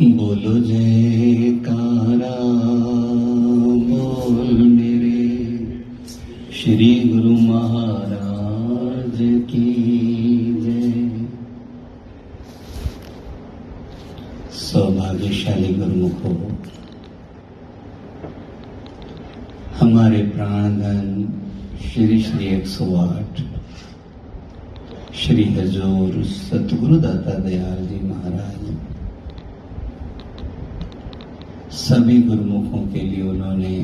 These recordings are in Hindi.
बोलो जयकारा बोल मेरे। श्री गुरु महाराज की जय। सौभाग्यशाली गुरुमुखो, हमारे प्राणधन श्री श्री एक सौ आठ, श्री हजूर सतगुरु दाता दयाल जी महाराज। सभी गुरुमुखों के लिए उन्होंने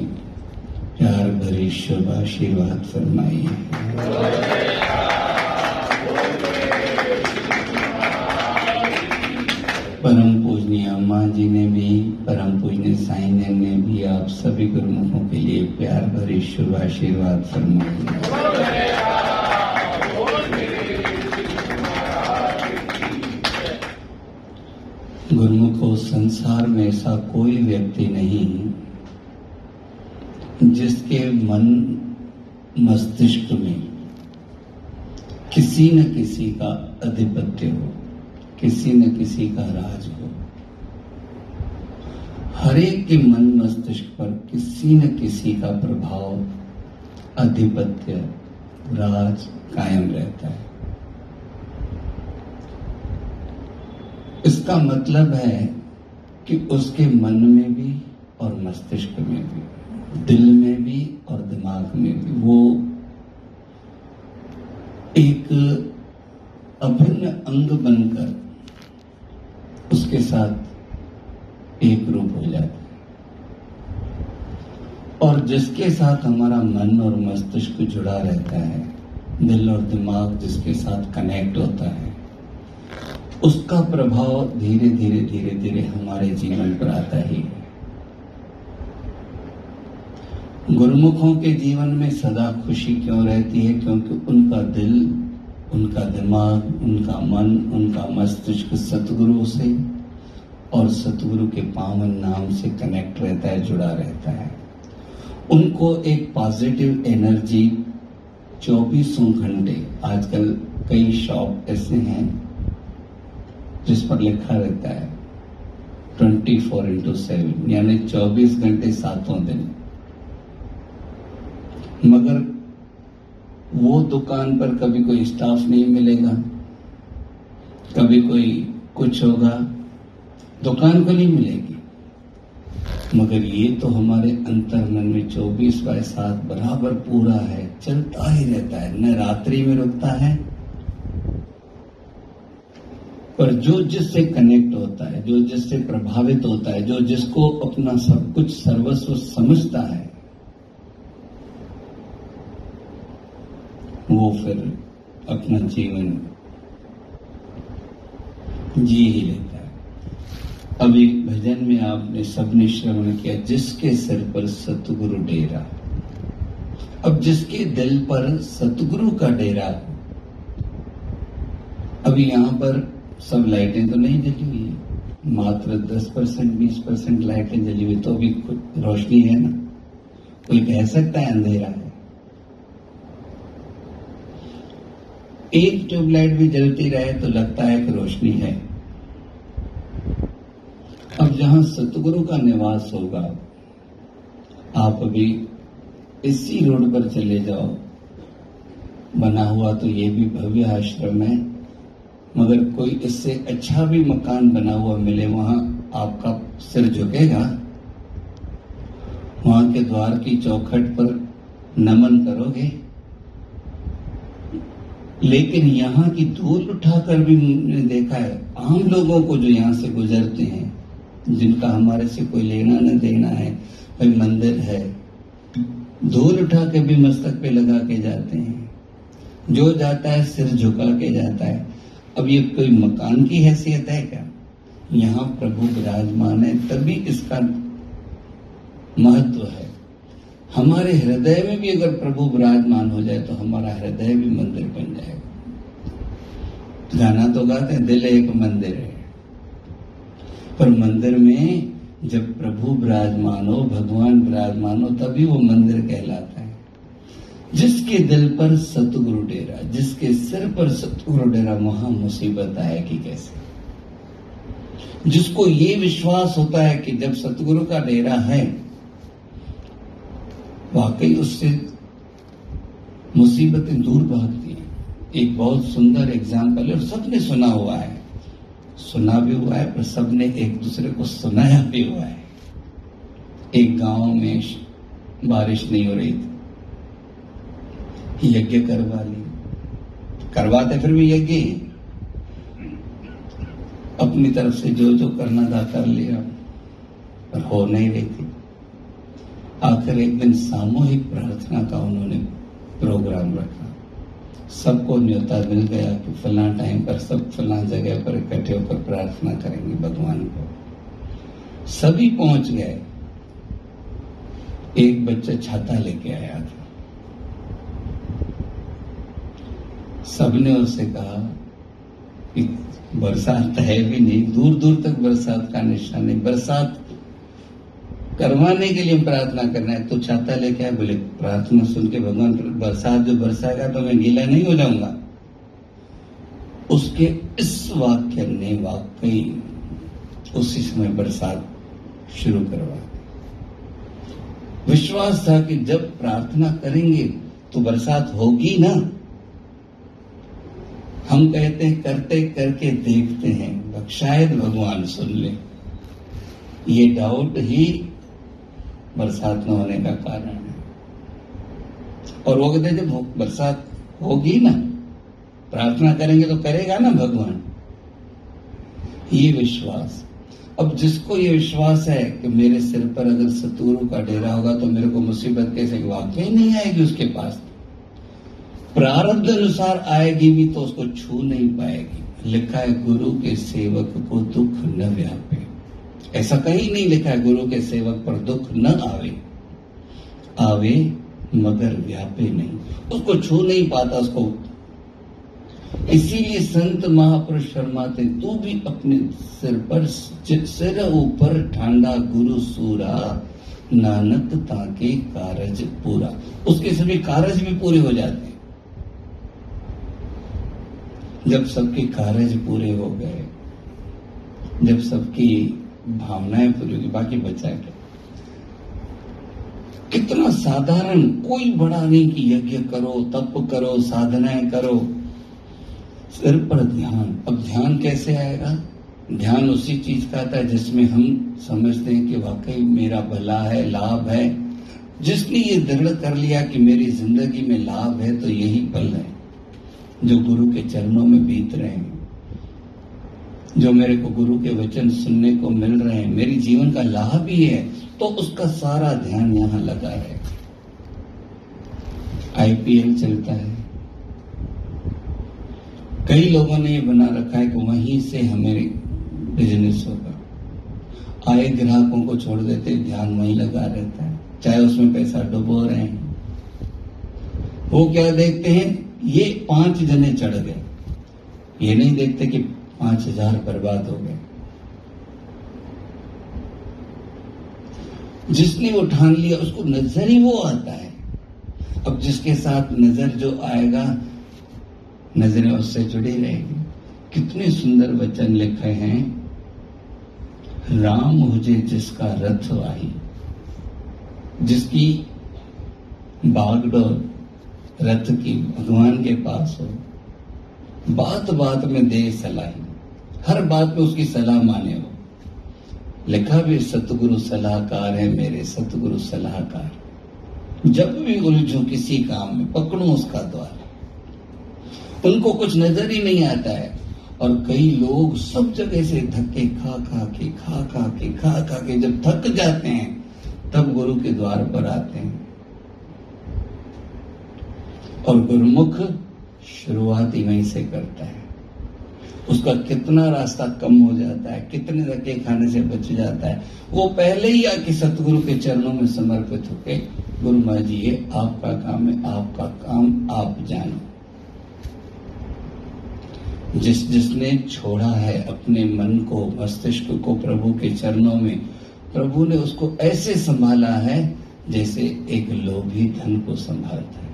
प्यार भरी शुभ आशीर्वाद फरमाई परम पूजनीय अम्मा जी ने भी, परम पूजनीय साई ने ने भी आप सभी गुरुमुखों के लिए प्यार भरी शुभ आशीर्वाद फरमाई गुरुमुखो संसार में ऐसा कोई व्यक्ति नहीं, जिसके मन मस्तिष्क में किसी न किसी का अधिपत्य हो, किसी न किसी का राज हो। हर एक के मन मस्तिष्क पर किसी न किसी का प्रभाव अधिपत्य राज कायम रहता है। इसका मतलब है कि उसके मन में भी और मस्तिष्क में भी, दिल में भी और दिमाग में भी वो एक अभिन्न अंग बनकर उसके साथ एक रूप हो जाता है। और जिसके साथ हमारा मन और मस्तिष्क जुड़ा रहता है, दिल और दिमाग जिसके साथ कनेक्ट होता है उसका प्रभाव धीरे धीरे धीरे धीरे हमारे जीवन पर आता ही गुरुमुखों के जीवन में सदा खुशी क्यों रहती है? क्योंकि उनका दिल, उनका दिमाग, उनका मन, उनका मस्तिष्क सतगुरु से और सतगुरु के पावन नाम से कनेक्ट रहता है, जुड़ा रहता है। उनको एक पॉजिटिव एनर्जी चौबीसों घंटे, आजकल कई शॉप ऐसे हैं जिस पर लिखा रहता है, ट्वेंटी फोर इंटू सेवन यानी चौबीस घंटे सातों दिन। मगर वो दुकान पर कभी कोई स्टाफ नहीं मिलेगा, कभी कोई कुछ होगा, दुकान को नहीं मिलेगी। मगर ये तो हमारे अंतर मन में चौबीस बाय सात बराबर पूरा है, चलता ही रहता है, न रात्रि में रुकता है पर जो जिससे कनेक्ट होता है, जो जिससे प्रभावित होता है, जो जिसको अपना सब कुछ सर्वस्व समझता है, वो फिर अपना जीवन जी ही लेता है। अभी भजन में आपने सबने श्रवण किया, जिसके सिर पर सतगुरु डेरा। अब जिसके दिल पर सतगुरु का डेरा। अभी यहाँ पर सब लाइटें तो नहीं जली हुई है। मात्र दस परसेंट, बीस परसेंट लाइटें जली हुई तो अभी कुछ रोशनी है ना? कोई कह सकता है अंधेरा है? एक ट्यूबलाइट भी जलती रहे तो लगता है कि रोशनी है। अब जहाँ सतगुरु का निवास होगा, आप अभी इसी रोड पर चले जाओ। बना हुआ तो ये भी भव्य आश्रम है। मगर कोई इससे अच्छा भी मकान बना हुआ मिले, वहाँ आपका सिर झुकेगा। वहाँ के द्वार की चौखट पर नमन करोगे। लेकिन यहाँ की धूल उठाकर भी मैंने देखा है, आम लोगों को जो यहाँ से गुजरते हैं, जिनका हमारे से कोई लेना न देना है भाई मंदिर है। धूल उठा के भी मस्तक पे लगा के जाते हैं। जो जाता है, सिर झुका के जाता है। अब ये कोई मकान की हैसियत है क्या? यहाँ प्रभु विराजमान है, तभी इसका महत्व है। हमारे हृदय में भी अगर प्रभु विराजमान हो जाए तो हमारा हृदय भी मंदिर बन जाएगा। गाना तो गाते हैं, दिल एक मंदिर है। पर मंदिर में जब प्रभु विराजमान हो, भगवान विराजमान हो, तभी वो मंदिर कहलाता जिसके दिल पर सतगुरु डेरा, जिसके सिर पर सतगुरु डेरा, वहाँ मुसीबत आएगी कैसे? जिसको ये विश्वास होता है कि जब सतगुरु का डेरा है, वाकई उससे मुसीबतें दूर भागती हैं। एक बहुत सुंदर एग्ज़ाम्पल है, और सबने सुना हुआ है। सुना भी हुआ है, पर सबने एक दूसरे को सुनाया भी हुआ है। एक गाँव में बारिश नहीं हो रही थी। यज्ञ करवा ली। करवाते फिर भी यज्ञ? अपनी तरफ़ से जो जो करना था कर लिया, पर हो नहीं रही थी। आखिर एक दिन सामूहिक प्रार्थना का उन्होंने प्रोग्राम रखा। सबको न्योता मिल गया कि फला टाइम पर, सब फला जगह पर इकट्ठे होकर प्रार्थना करेंगे भगवान को। सभी पहुँच गए। एक बच्चा छाता लेके आया था। सबने उससे कहा कि बरसात है भी नहीं दूर दूर तक बरसात का निशान नहीं बरसात करवाने के लिए प्रार्थना करना है तो छाता लेके आए, बोले, प्रार्थना सुन के भगवान, बरसात जो बरसाएगा तो मैं गीला नहीं हो जाऊँगा। उसके इस वाक्य ने वाकई उसी समय बरसात शुरू करवा विश्वास था कि जब प्रार्थना करेंगे तो बरसात होगी ना हम कहते हैं करते, करके देखते हैं शायद भगवान सुन ले। ये डाउट ही बरसात न होने का कारण है। और वो कहते जब बरसात होगी ना, प्रार्थना करेंगे तो करेगा ना भगवान? ये विश्वास। अब जिसको ये विश्वास है कि मेरे सिर पर अगर सतुरु का डेरा होगा तो मेरे को मुसीबत कैसे वाकई नहीं आएगी उसके पास। प्रारब्ध अनुसार आएगी भी तो उसको छू नहीं पाएगी। लिखा है, गुरु के सेवक को दुख न व्यापे। ऐसा कहीं नहीं लिखा है, गुरु के सेवक पर दुख न आवे। आवे, मगर व्यापे नहीं। उसको छू नहीं पाता, उसको। इसीलिए संत महापुरुष शर्माते, तू भी अपने सिर पर, सिर ऊपर ठांडा, गुरु सूरा, नानक ताके कारज पूरा। उसके सभी कारज भी पूरे हो जाते हैं जब सबके कार्य पूरे हो गए, जब सबकी भावनाएँ पूरी होगी बाकी बचा क्या? कितना साधारण, कोई बड़ा नहीं कि यज्ञ करो, तप करो, साधनाएँ करो। सिर पर ध्यान। अब ध्यान कैसे आएगा? ध्यान उसी चीज़ का आता है जिसमें हम समझते हैं कि वाकई मेरा भला है, लाभ है। जिसने ये दृढ़ कर लिया कि मेरी ज़िंदगी में लाभ है तो यही पल है। जो गुरु के चरणों में बीत रहे हैं, जो मेरे को गुरु के वचन सुनने को मिल रहे हैं, मेरी जीवन का लाभ भी है तो उसका सारा ध्यान यहाँ लगा है। आईपीएल चलता है। कई लोगों ने ये बना रखा है कि वहीं से हमें बिज़नेस होगा। आए ग्राहकों को छोड़ देते, ध्यान वहीं लगा रहता है, चाहे उसमें पैसा डुबो रहे हैं। वो क्या देखते हैं? ये पाँच जने चढ़ गए। ये नहीं देखते कि पाँच हज़ार बर्बाद हो गए। जिसने वो ठान लिया, उसको नज़र ही वो आता है। अब जिसके साथ नज़र जो आएगा, नज़रें उससे जुड़ी रहेगी। कितने सुंदर वचन लिखे हैं। राम मुझे जिसका रथ आई जिसकी बागडोर रथ की भगवान के पास हो। बात बात में दे सलाही। हर बात में उसकी सलाह माने हो। लिखा भी, सतगुरु सलाहकार है मेरे, सतगुरु सलाहकार। जब भी उलझू किसी काम में, पकड़ू उसका द्वार। उनको कुछ नज़र ही नहीं आता है। और कई लोग सब जगह से धक्के खा खा के, खा खा के, खा खा के जब थक जाते हैं, तब गुरु के द्वार पर आते हैं। और गुरुमुख शुरुआत ही वहीं से करता है। उसका कितना रास्ता कम हो जाता है, कितने धक्के खाने से बच जाता है, वो पहले ही आके सतगुरु के चरणों में समर्पित होके, गुरु मा जी, ये आपका काम है, आपका काम, आप जानो। जिस, जिसने छोड़ा है अपने मन को, मस्तिष्क को प्रभु के चरणों में, प्रभु ने उसको ऐसे संभाला है जैसे एक लोभी धन को संभालता है।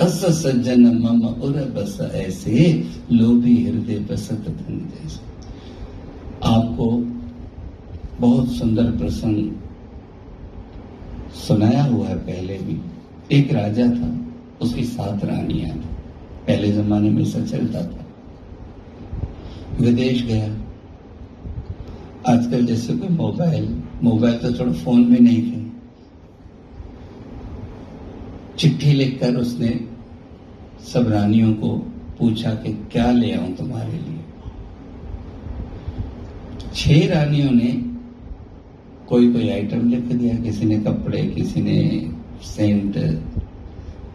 अस सज्जन मम उर बस ऐसे लोभी हृदय बसत धन आपको बहुत सुंदर प्रसंग सुनाया हुआ है पहले भी। एक राजा था, उसकी सात रानियाँ थी। पहले जमाने में ऐसा चलता था। विदेश गया। आजकल जैसे कोई मोबाइल मोबाइल तो थोड़ा फ़ोन में नहीं थे चिट्ठी लिखकर उसने सब रानियों को पूछा कि क्या ले आऊँ तुम्हारे लिए? छह रानियों ने कोई कोई आइटम लिख दिया। किसी ने कपड़े, किसी ने सेंट,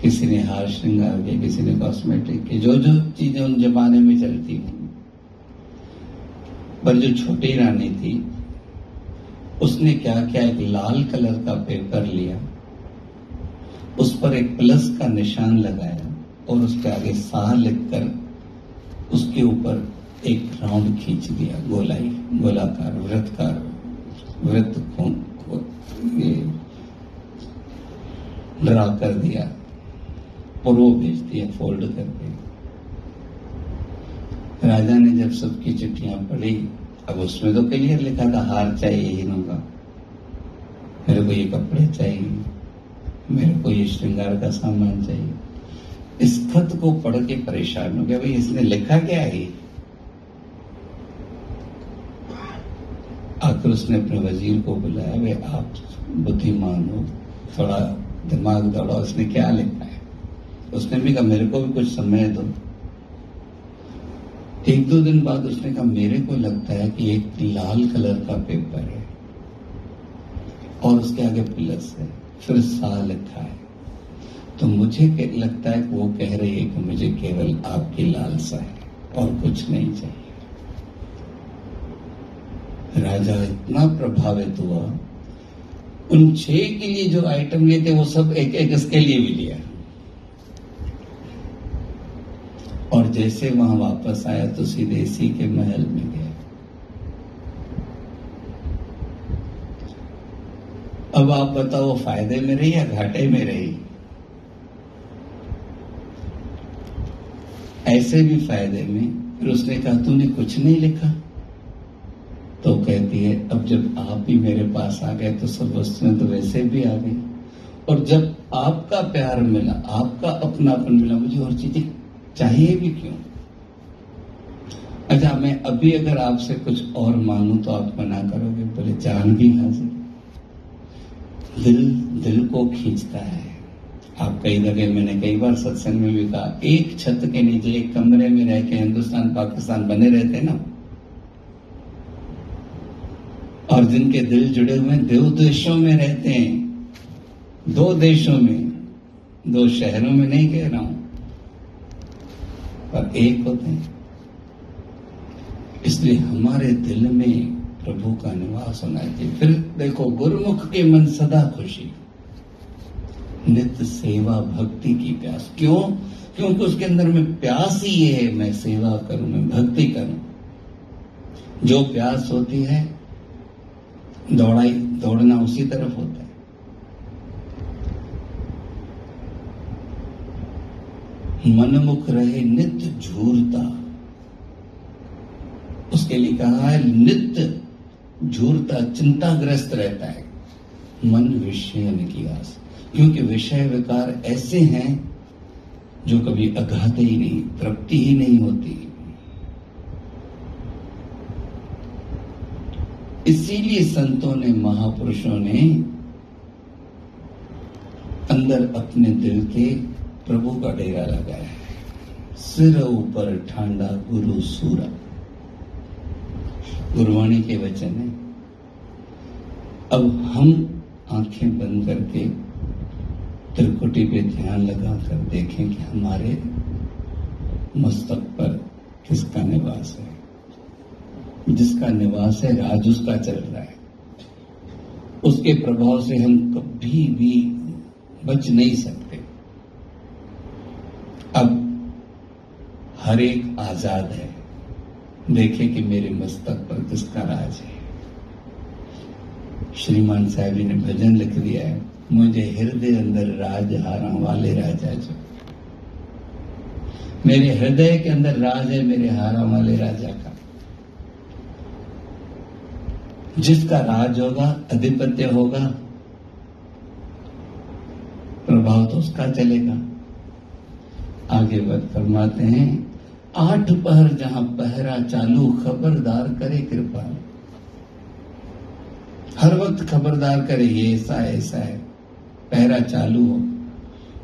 किसी ने हार श्रृंगार के, किसी ने कॉस्मेटिक के। जो जो चीज़ें उन जमाने में चलती थी। पर जो छोटी रानी थी, उसने क्या क्या एक लाल कलर का पेपर लिया? उस पर एक प्लस का निशान लगाया और उसके आगे साह लिखकर उसके ऊपर एक राउंड खींच दिया, गोलाई, गोलाकार, वृत्तकार, वृत्त ये ड्रा कर दिया, और वो भेज दिया फोल्ड करके राजा ने जब सबकी चिट्ठियाँ पढ़ी, अब उसमें तो क्लियर लिखा था, हार चाहिए हीनों का मेरे को ये कपड़े चाहिए। मेरे को ये श्रृंगार का सामान चाहिए। इस खत को पढ़ के परेशान हो गया, भाई, इसने लिखा क्या है आखिर उसने अपने वज़ीर को बुलाया वे आप बुद्धिमान हो, थोड़ा दिमाग दौड़ा उसने क्या लिखा है? उसने भी कहा, मेरे को भी कुछ समय दो। एक दो दिन बाद उसने कहा, मेरे को लगता है कि एक लाल कलर का पेपर है और उसके आगे प्लस है। फिर सा लिखा है। तो मुझे लगता है कि वो कह रही है कि मुझे केवल आपकी लालसा है और कुछ नहीं चाहिए। राजा इतना प्रभावित हुआ। उन छह के लिए जो आइटम लिए थे, वो सब एक एक इसके लिए भी लिया। और जैसे वहाँ वापस आया तो सीधे इसी के महल में गया अब आप बताओ फ़ायदे में रही या घाटे में रही? ऐसे भी फ़ायदे में, फिर उसने कहा, तूने कुछ नहीं लिखा? तो कहती है, अब जब आप ही मेरे पास आ गए तो सब वस्तुएँ तो वैसे भी आ गई। और जब आपका प्यार मिला, आपका अपनापन मिला, मुझे और चीज़ें चाहिए भी क्यों? अच्छा मैं अभी अगर आपसे कुछ और मांगू तो आप मना करोगे बोले जान भी हाजिर दिल दिल को खींचता है। आप कई जगह मैंने कई बार सत्संग में भी कहा, एक छत के नीचे एक कमरे में रह के हिंदुस्तान, पाकिस्तान बने रहते ना? और जिनके दिल जुड़े हुए दो देशों में रहते हैं। दो देशों में, दो शहरों में नहीं कह रहा हूँ, पर एक होते हैं। इसलिए हमारे दिल में प्रभु का निवास होना चाहिए। फिर देखो, गुरुमुख के मन सदा खुशी। नित्य सेवा भक्ति की प्यास। क्यों? क्योंकि उसके अंदर में प्यास ही ये है, मैं सेवा करूँ, मैं भक्ति करूँ। जो प्यास होती है, दौड़ाई, दौड़ना उसी तरफ़ होता है। मनमुख रहे नित्य झूरता। उसके लिए कहा है नित्य झूरता चिंताग्रस्त रहता है। मन विषय आस। क्योंकि विषय विकार ऐसे हैं जो कभी अघाते ही नहीं, तृप्ति ही नहीं होती। इसीलिए संतों ने, महापुरुषों ने अंदर अपने दिल के प्रभु का डेरा लगाया है। सिर ऊपर ठांडा गुरु सूरा गुरुवाणी के वचन है। अब हम आँखें बंद करके त्रिकुटी पे ध्यान लगाकर देखें कि हमारे मस्तक पर किसका निवास है। जिसका निवास है, राज उसका चल रहा है। उसके प्रभाव से हम कभी भी बच नहीं सकते। अब हर एक आज़ाद है। देखे कि मेरे मस्तक पर किसका राज है। श्रीमान साहब जी ने भजन लिख दिया है, मुझे हृदय अंदर राज हारा वाले राजा जो मेरे हृदय के अंदर राज है, मेरे हारा वाले राजा का। जिसका राज होगा अधिपत्य होगा, प्रभाव तो उसका चलेगा। आगे बढ़ फरमाते हैं आठ पहर जहाँ पहरा चालू, खबरदार करे कृपा। हर वक्त खबरदार करे, ये ऐसा ऐसा है। पहरा चालू हो,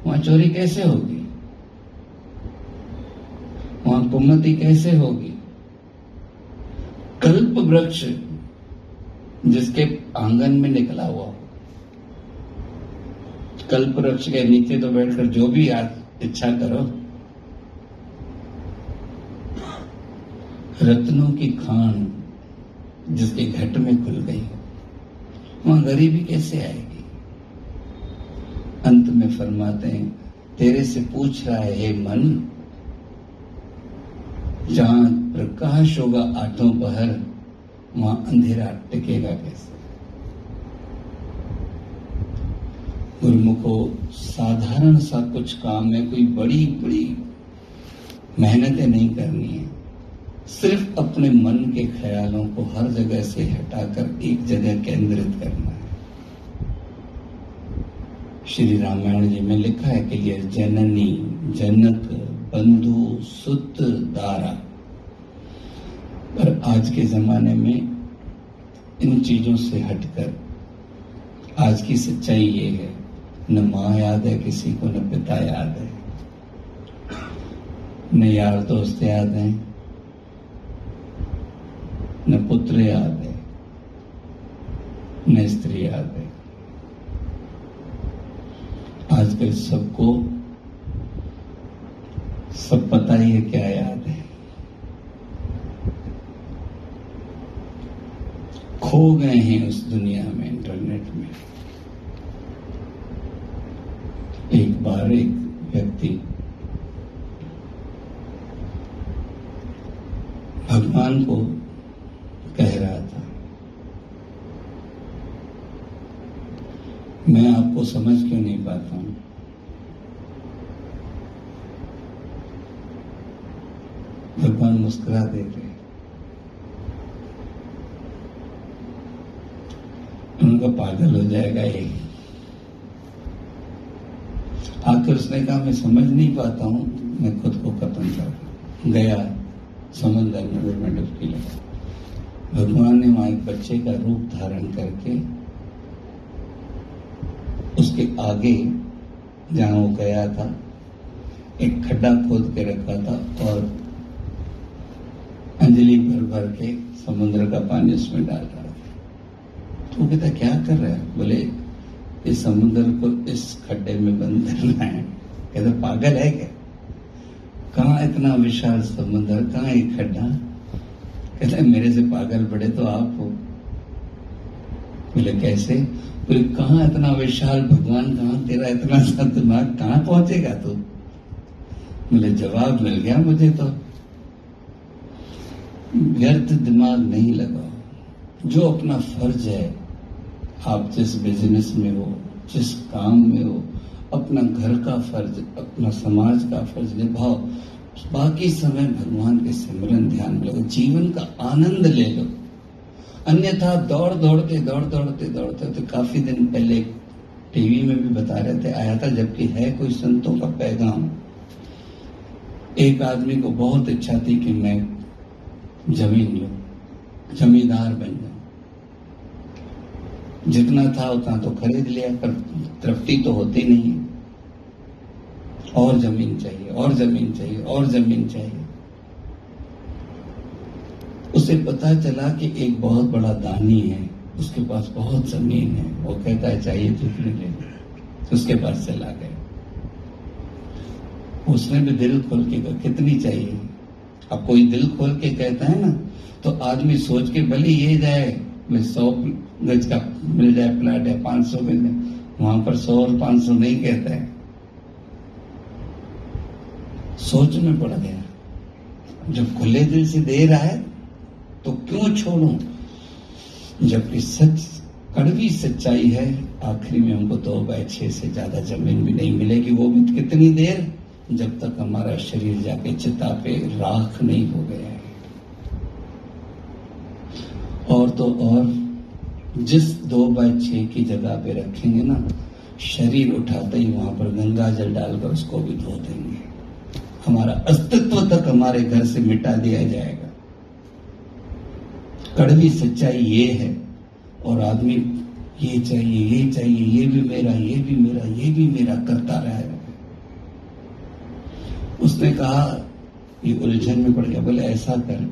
वहाँ चोरी कैसे होगी? वहाँ कुमति कैसे होगी? कल्प वृक्ष जिसके आँगन में निकला हुआ हो। कल्प वृक्ष के नीचे तो बैठकर जो भी आज इच्छा करो। रत्नों की खान जिसके घट में खुल गई वहाँ गरीबी कैसे आएगी? अंत में फरमाते हैं, तेरे से पूछ रहा है, हे मन, जहाँ प्रकाश होगा आठों पहर वहाँ अंधेरा टिकेगा कैसे? गुरुमुखो, साधारण सा कुछ काम में कोई बड़ी बड़ी मेहनतें नहीं करनी है। सिर्फ़ अपने मन के ख्यालों को हर जगह से हटाकर एक जगह केंद्रित करना है। श्री रामायण जी में लिखा है कि यह जननी, जनक, बंधु, सुत, दारा। पर आज के जमाने में इन चीज़ों से हटकर आज की सच्चाई ये है, न माँ याद है, किसी को न पिता याद है। न यार दोस्त याद है न पुत्र याद है न स्त्री याद है। आजकल सबको, सब पता ही है क्या याद है। खो गए हैं उस दुनिया में, इंटरनेट में। एक बार एक व्यक्ति भगवान को कह रहा था मैं आपको समझ क्यों नहीं पाता हूँ? भगवान मुस्कुरा दे रहे उनका पागल हो जाएगा ये। आखिर उसने कहा, मैं समझ नहीं पाता हूँ, मैं खुद को खत्म कर गया समंदर में डुबकी लगा भगवान ने वहाँ एक बच्चे का रूप धारण करके उसके आगे जहाँ वो गया था, एक खड्डा खोद के रखा था और अंजलि भर भर के समुद्र का पानी उसमें डाल रहा था। तो कहता, क्या कर रहा है? बोले इस समुद्र को इस खड्डे में बंद करना है कहते, पागल है क्या? कहा इतना विशाल समुद्र, कहा एक खड्डा? कहते, मेरे से पागल बड़े तो आप हो। बोले, कैसे? बोले, कहा इतना विशाल भगवान, कहा तेरा इतना सा दिमाग, कहाँ पहुंचेगा तू? बोले, जवाब मिल गया मुझे तो। व्यर्थ दिमाग नहीं लगाओ। जो अपना फ़र्ज़ है, आप जिस बिज़नेस में हो, जिस काम में हो, अपना घर का फ़र्ज़, अपना समाज का फ़र्ज़ निभाओ। बाकी समय भगवान के सिमरन ध्यान में लगो जीवन का आनंद ले लो। अन्यथा दौड़ दौड़ते दौड़ दौड़ते दौड़ते तो काफ़ी दिन पहले टीवी में भी बता रहे थे, आया था जबकि है कोई संतों का पैगाम। एक आदमी को बहुत इच्छा थी कि मैं ज़मीन लू, जमींदार बन जाऊँ। जितना था उतना तो खरीद लिया, पर तृप्ति तो होती नहीं। और ज़मीन चाहिए, और ज़मीन चाहिए, और ज़मीन चाहिए। उसे पता चला कि एक बहुत बड़ा दानी है, उसके पास बहुत ज़मीन है। वो कहता है, चाहिए जितने ले उसके पास चला गया। उसने भी दिल खोल के कहा, कितनी चाहिए? अब कोई दिल खोल के कहता है ना तो आदमी सोच के भले ये जाए, मैं सौ गज का मिल जाए प्लाट है, पाँच सौ मिल जाए वहाँ पर सौ और पाँच सौ नहीं कहता है। सोच में पड़ गया। जब खुले दिल से दे रहा है तो क्यों छोड़ू? जबकि सच, कड़वी सच्चाई है, आखिरी में हमको दो बाय छह से ज़्यादा ज़मीन भी नहीं मिलेगी, वो भी कितनी देर? जब तक हमारा शरीर जाके चिता पे राख नहीं हो गया है। और तो और, जिस दो बाय छह की जगह पे रखेंगे ना, शरीर उठाते ही वहाँ पर गंगा जल डालकर उसको भी धो देंगे। हमारा अस्तित्व तक हमारे घर से मिटा दिया जाएगा। कड़वी सच्चाई ये है, और आदमी, ये चाहिए ये चाहिए, ये भी मेरा, ये भी मेरा, ये भी मेरा करता रहेगा उसने कहा, ये उलझन में पड़ गया, बोले, ऐसा कर,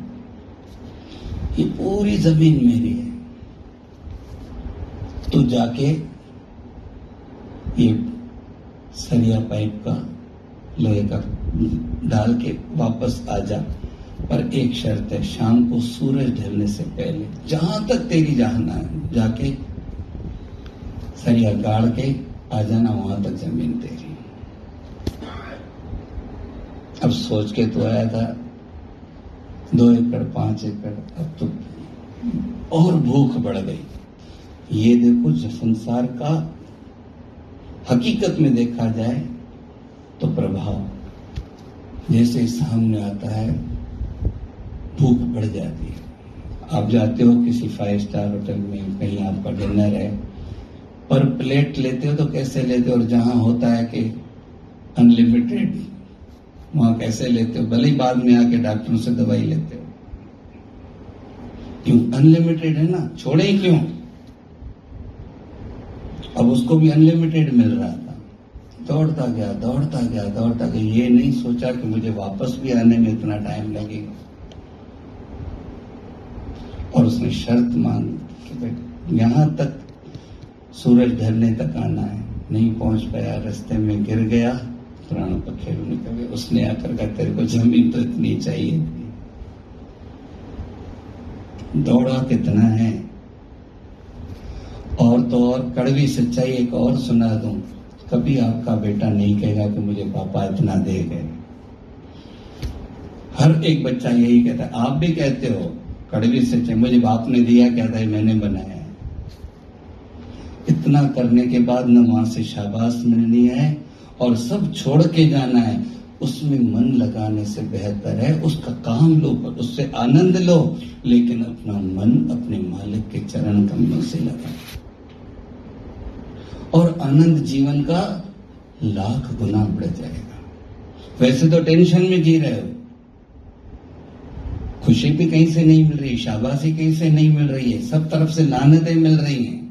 ये पूरी ज़मीन मेरी है। तो जाके ये सरिया पाइप का लोहे का डाल के वापस आ जा। पर एक शर्त है, शाम को सूरज ढलने से पहले, जहाँ तक तेरी जाना है, जाके सरिया गाड़ के आ जाना, वहाँ तक ज़मीन तेरी। अब सोच के तो आया था, दो एकड़, पाँच एकड़, अब तो और भूख बढ़ गई। ये देखो संसार का हकीकत में देखा जाए तो प्रभाव जैसे सामने आता है भूख बढ़ जाती है। आप जाते हो किसी फाइव स्टार होटल में, कहीं आपका डिनर है, पर प्लेट लेते हो तो कैसे लेते हो? और जहाँ होता है कि अनलिमिटेड वहाँ कैसे लेते हो? भले ही बाद में आके डॉक्टरों से दवाई लेते हो। क्यों? अनलिमिटेड है ना? छोड़े ही क्यों? अब उसको भी अनलिमिटेड मिल रहा था। दौड़ता गया दौड़ता गया दौड़ता गया। ये नहीं सोचा कि मुझे वापस भी आने में इतना टाइम लगेगा। और उसने शर्त मांग कि भाई यहाँ तक सूरज ढलने तक आना है। नहीं पहुँच पाया, रास्ते में गिर गया, प्राणों पर खेल निकल गया उसने आकर कहा, तेरे को ज़मीन तो इतनी चाहिए थी। दौड़ा कितना है? और तो और कड़वी सच्चाई एक और सुना दूँ। कभी आपका बेटा नहीं कहेगा कि मुझे पापा इतना दे गए। हर एक बच्चा यही कहता है। आप भी कहते हो कड़वी सच्चाई मुझे बाप ने दिया क्या था मैंने बनाया। इतना करने के बाद न वहाँ से शाबाश मिलनी है और सब छोड़ के जाना है। उसमें मन लगाने से बेहतर है। उसका काम लो, उससे आनंद लो, लेकिन अपना मन अपने मालिक के चरण कमलों से लगा और आनंद जीवन का लाख गुना बढ़ जाएगा। वैसे तो टेंशन में जी रहे हो। खुशी भी कहीं से नहीं मिल रही, शाबाशी कहीं से नहीं मिल रही है, सब तरफ़ से लानतें मिल रही हैं।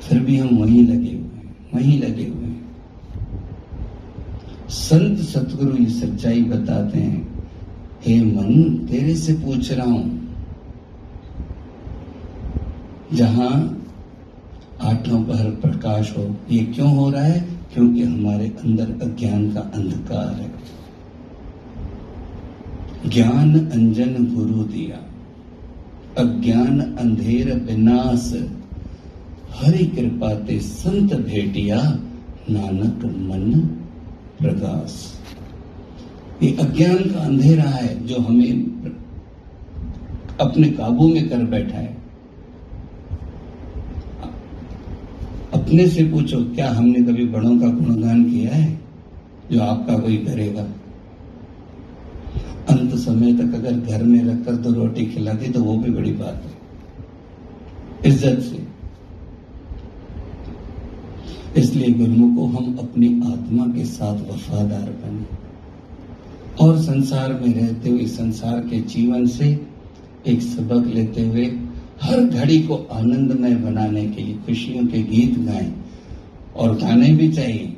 फिर भी हम वहीं लगे हुए वहीं लगे हुए संत सतगुरु ये सच्चाई बताते हैं, हे मन, तेरे से पूछ रहा हूँ, जहाँ आठों पहर प्रकाश हो, ये क्यों हो रहा है? क्योंकि हमारे अंदर अज्ञान का अंधकार है। ज्ञान अंजन गुरु दिया। अज्ञान अंधेर विनाश। हरि कृपा ते संत भेटिया, नानक मन प्रकाश ये अज्ञान का अंधेरा है जो हमें अपने काबू में कर बैठा है। अपने से पूछो, क्या हमने कभी बड़ों का गुणगान किया है, जो आपका कोई करेगा? अंत समय तक अगर घर में रखकर दो रोटी खिलाती तो वो भी बड़ी बात है। इज़्ज़त से। इसलिए गुरुमुखो हम अपनी आत्मा के साथ वफादार बने। और संसार में रहते हुए, संसार के जीवन से एक सबक लेते हुए, हर घड़ी को आनंदमय बनाने के लिए खुशियों के गीत गाएँ और गाने भी चाहिए।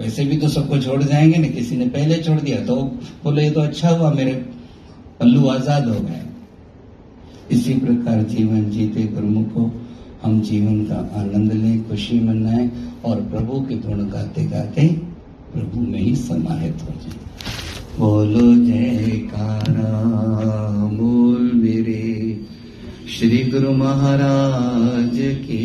वैसे भी तो सबको छोड़ जाएँगे ना किसी ने पहले छोड़ दिया। तो बोले तो अच्छा हुआ, मेरे पल्लू आज़ाद हो गए। इसी प्रकार जीवन जीते गुरुमुखो, हम जीवन का आनंद लें, खुशी मनाएँ और प्रभु के गुण गाते गाते प्रभु में ही समाहित हो जाए। बोलो जयकारा बोल मेरे श्री गुरु महाराज की